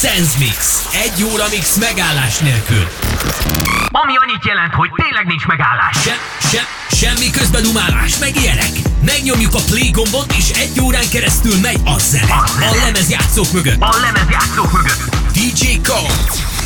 Sense Mix. Egy óra mix megállás nélkül. Ami annyit jelent, hogy tényleg nincs megállás. Se, se, semmi közbedumálás, meg ilyenek. Megnyomjuk a play gombot, és egy órán keresztül megy a zene. A. A lemezjátszók mögött. A lemezjátszók mögött. DJ Colt.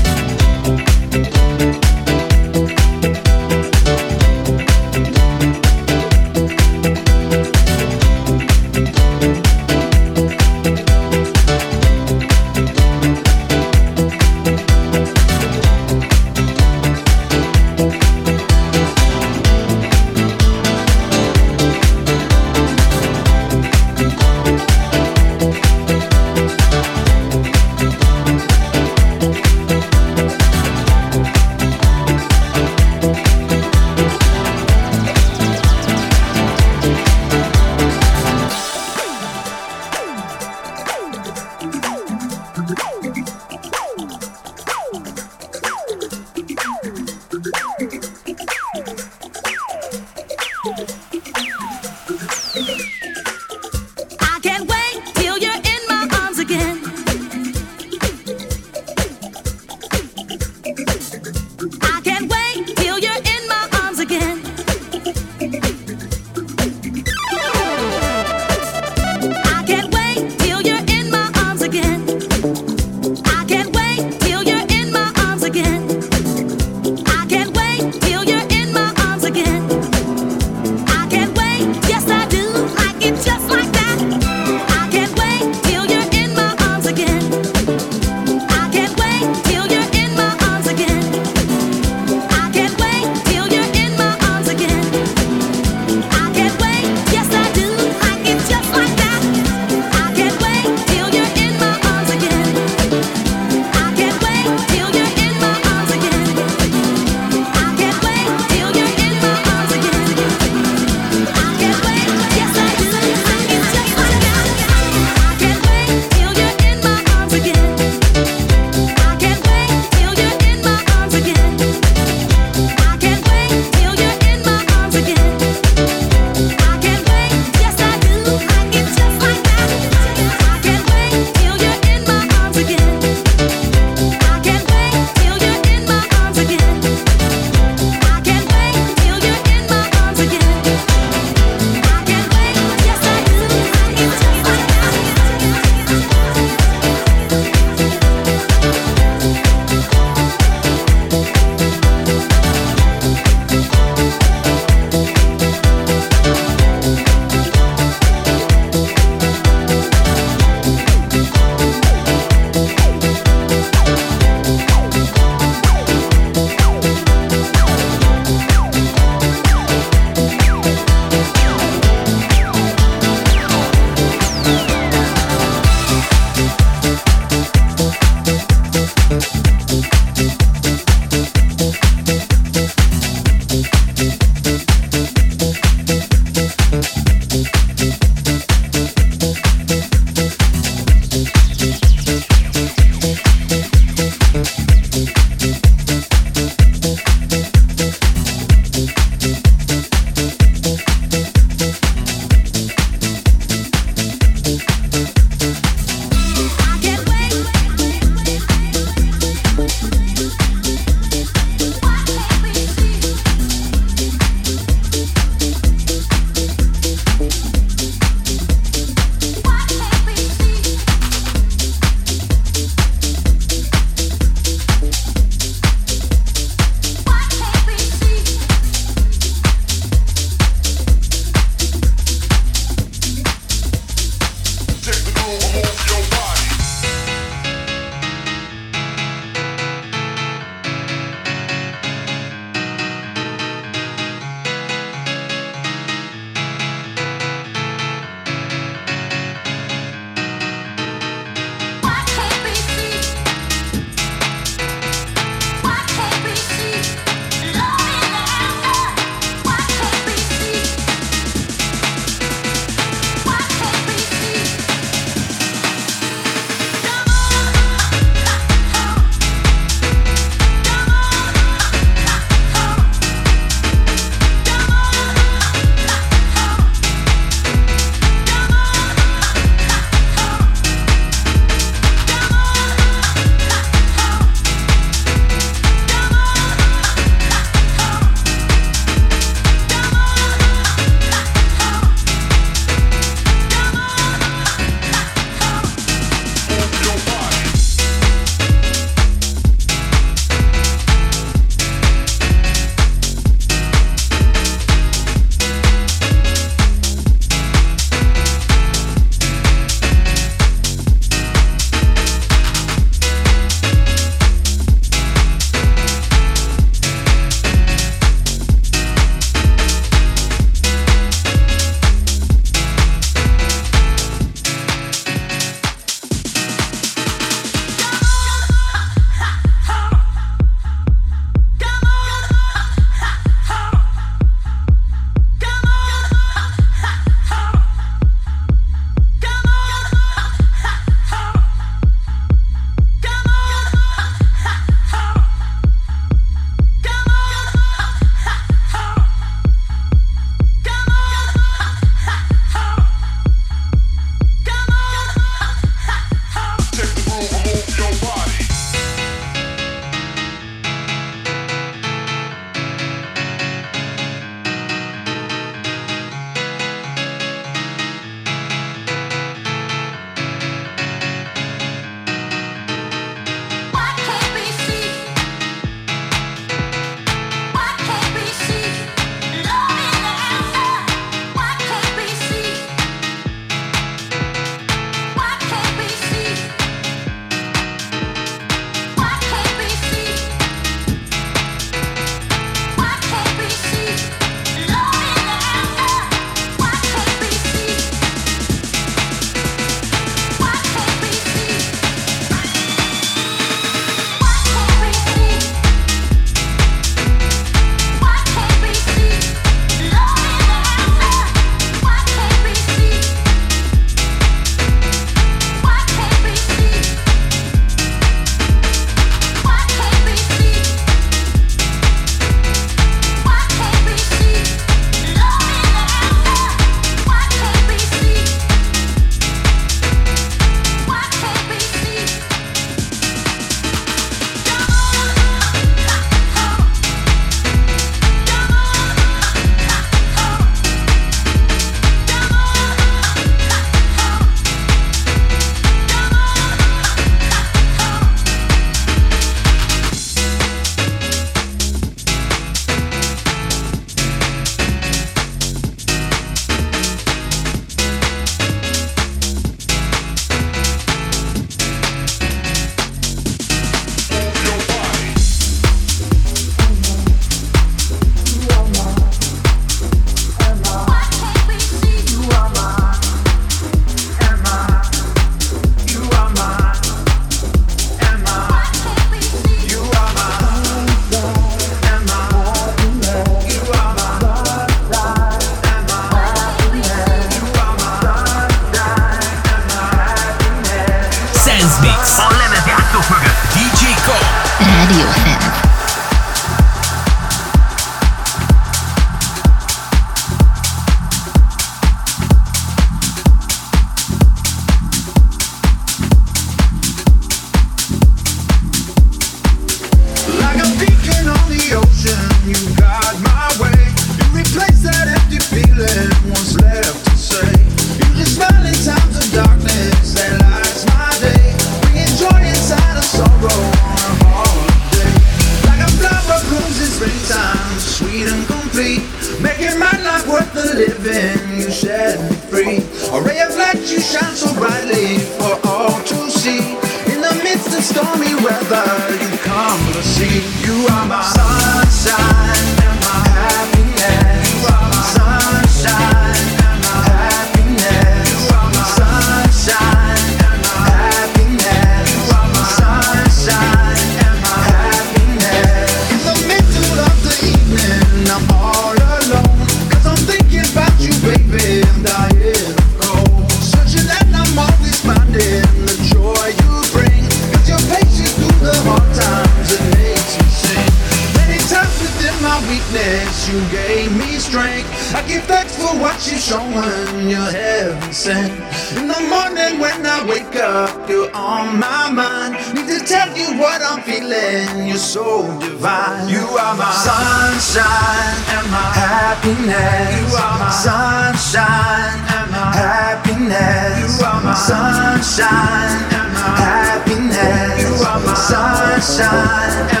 sunshine, happiness. You are my sunshine.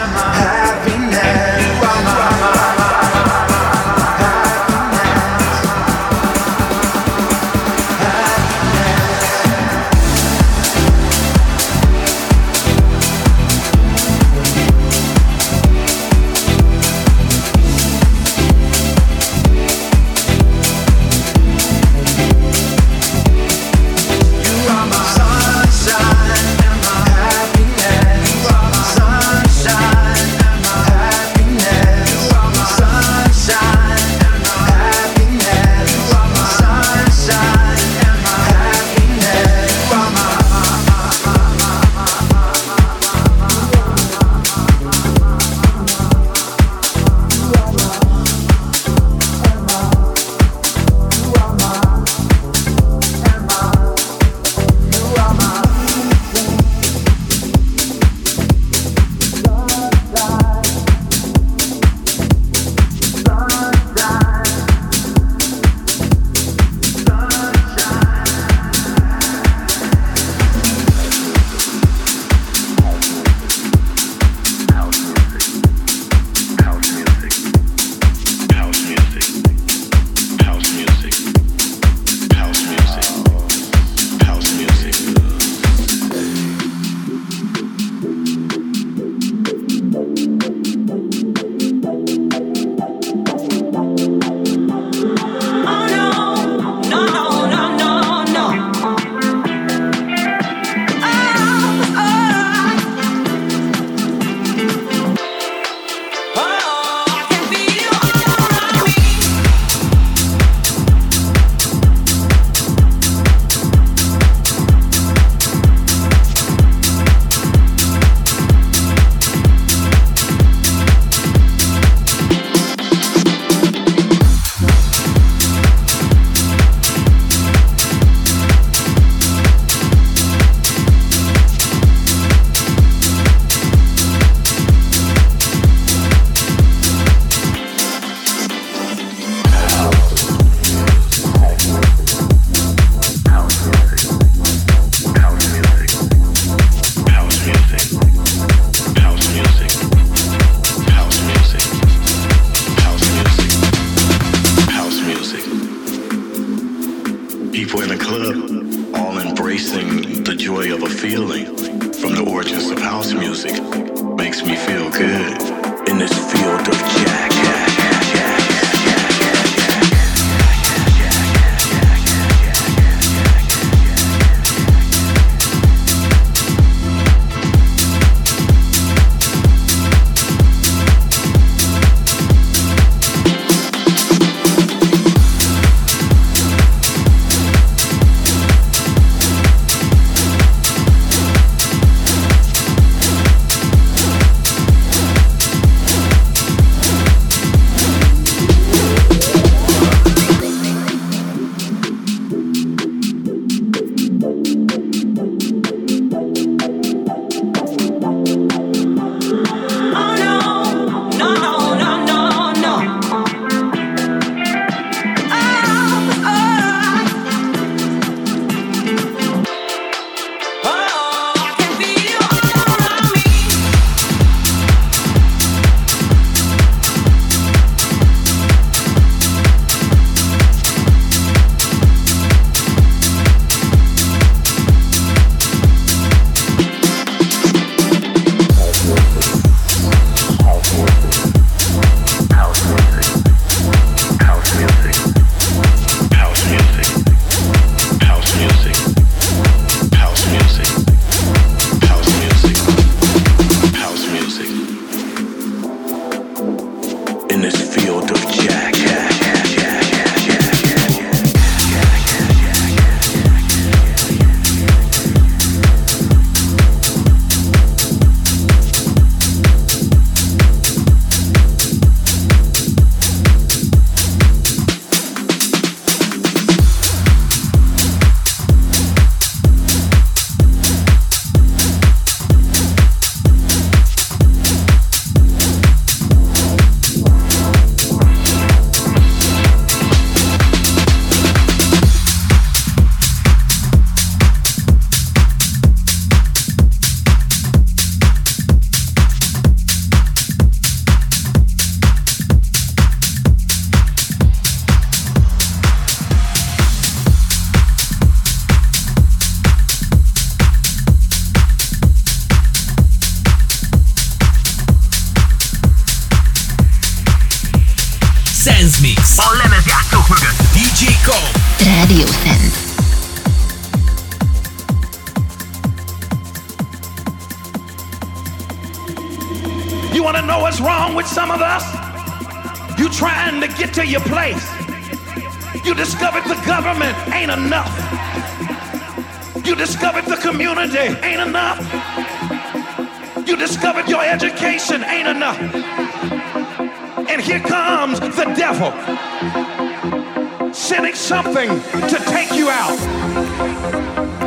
to take you out.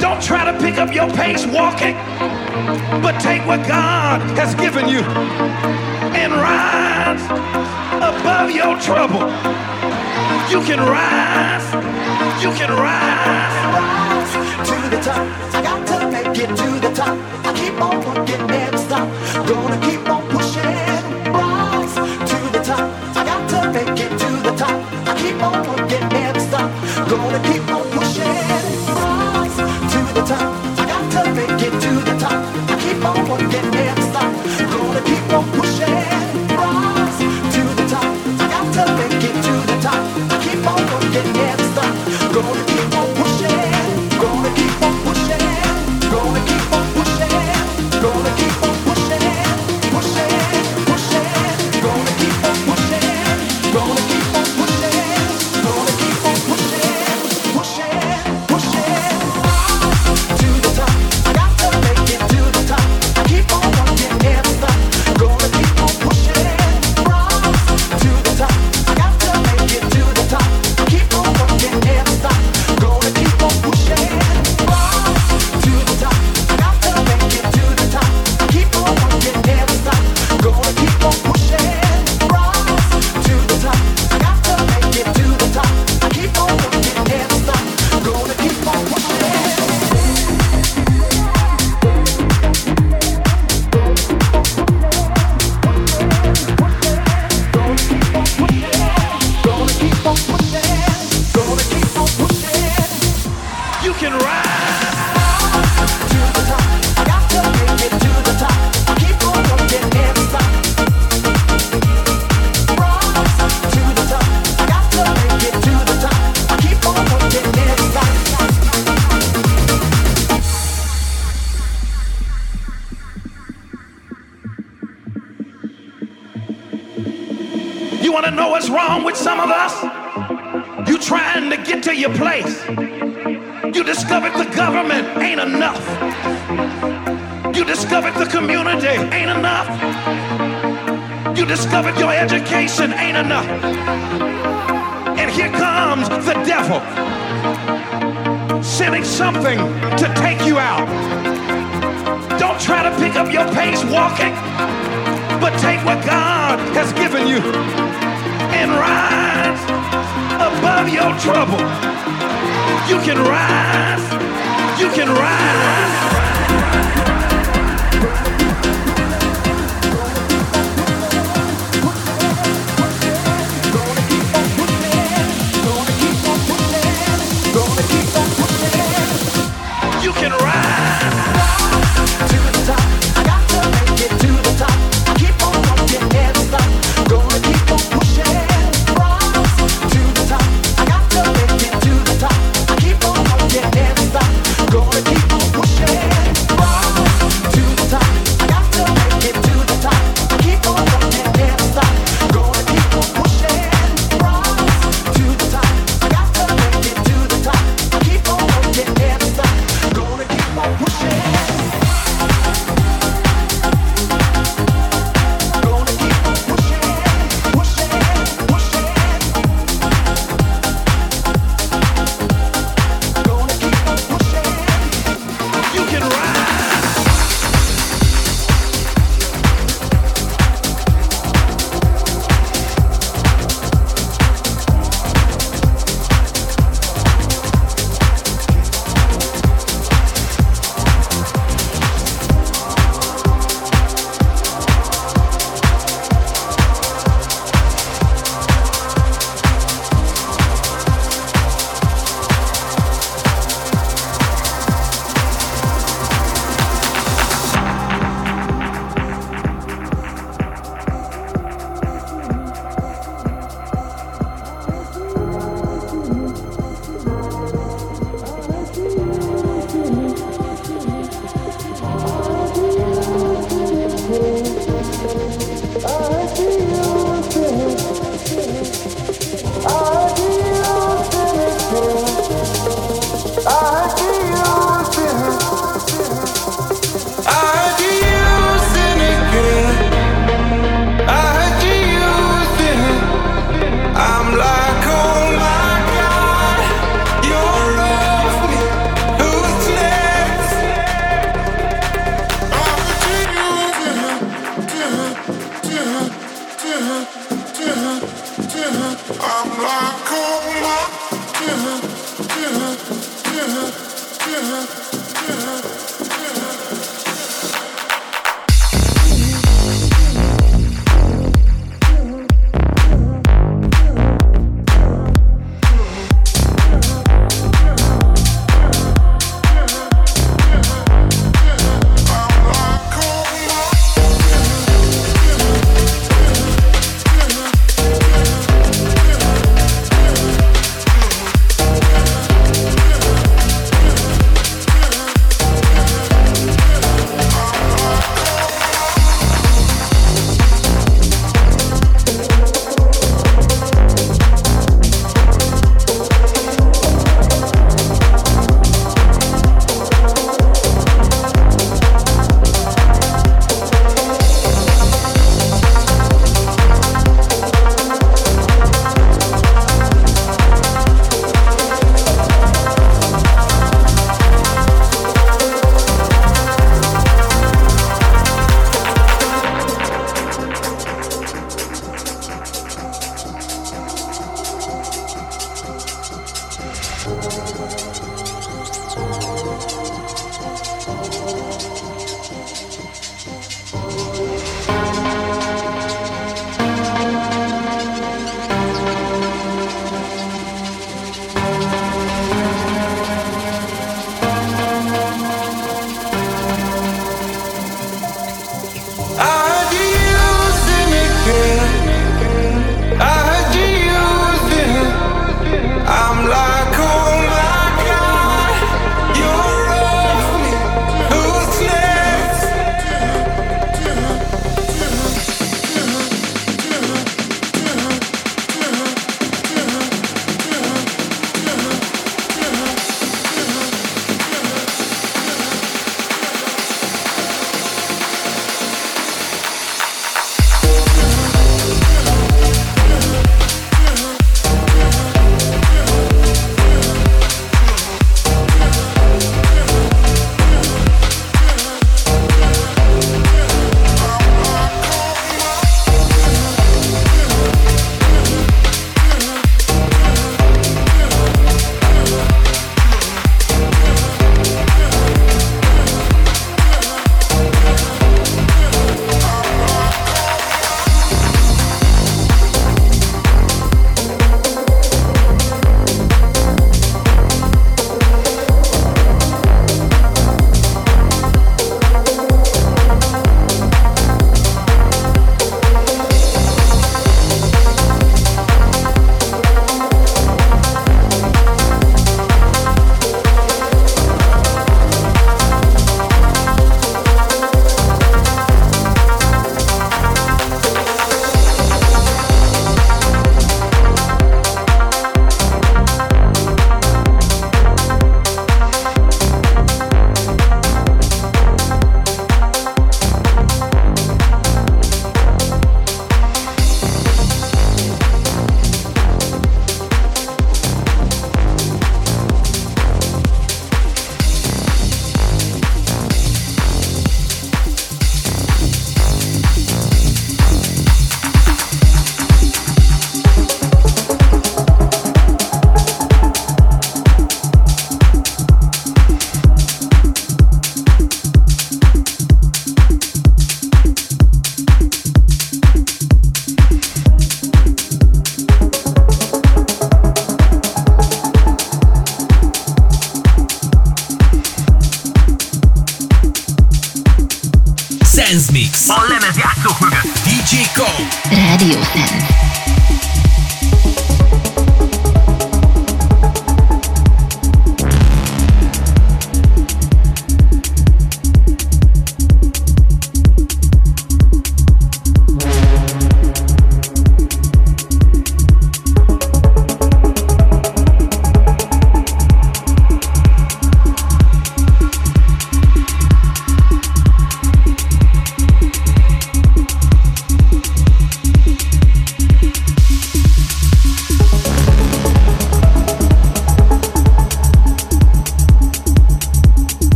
Don't try to pick up your pace walking, but take what God has given you and rise above your trouble. You can rise, you can rise, rise to the top. I got to make it to the top. I keep on working and stop. Gonna keep on. what's wrong with some of us? You trying to get to your place. You discovered the government ain't enough. You discovered the community ain't enough. You discovered your education ain't enough. And here comes the devil sending something to take you out. Don't try to pick up your pace walking, but take what God has given you can rise above your trouble. You can rise. You can rise.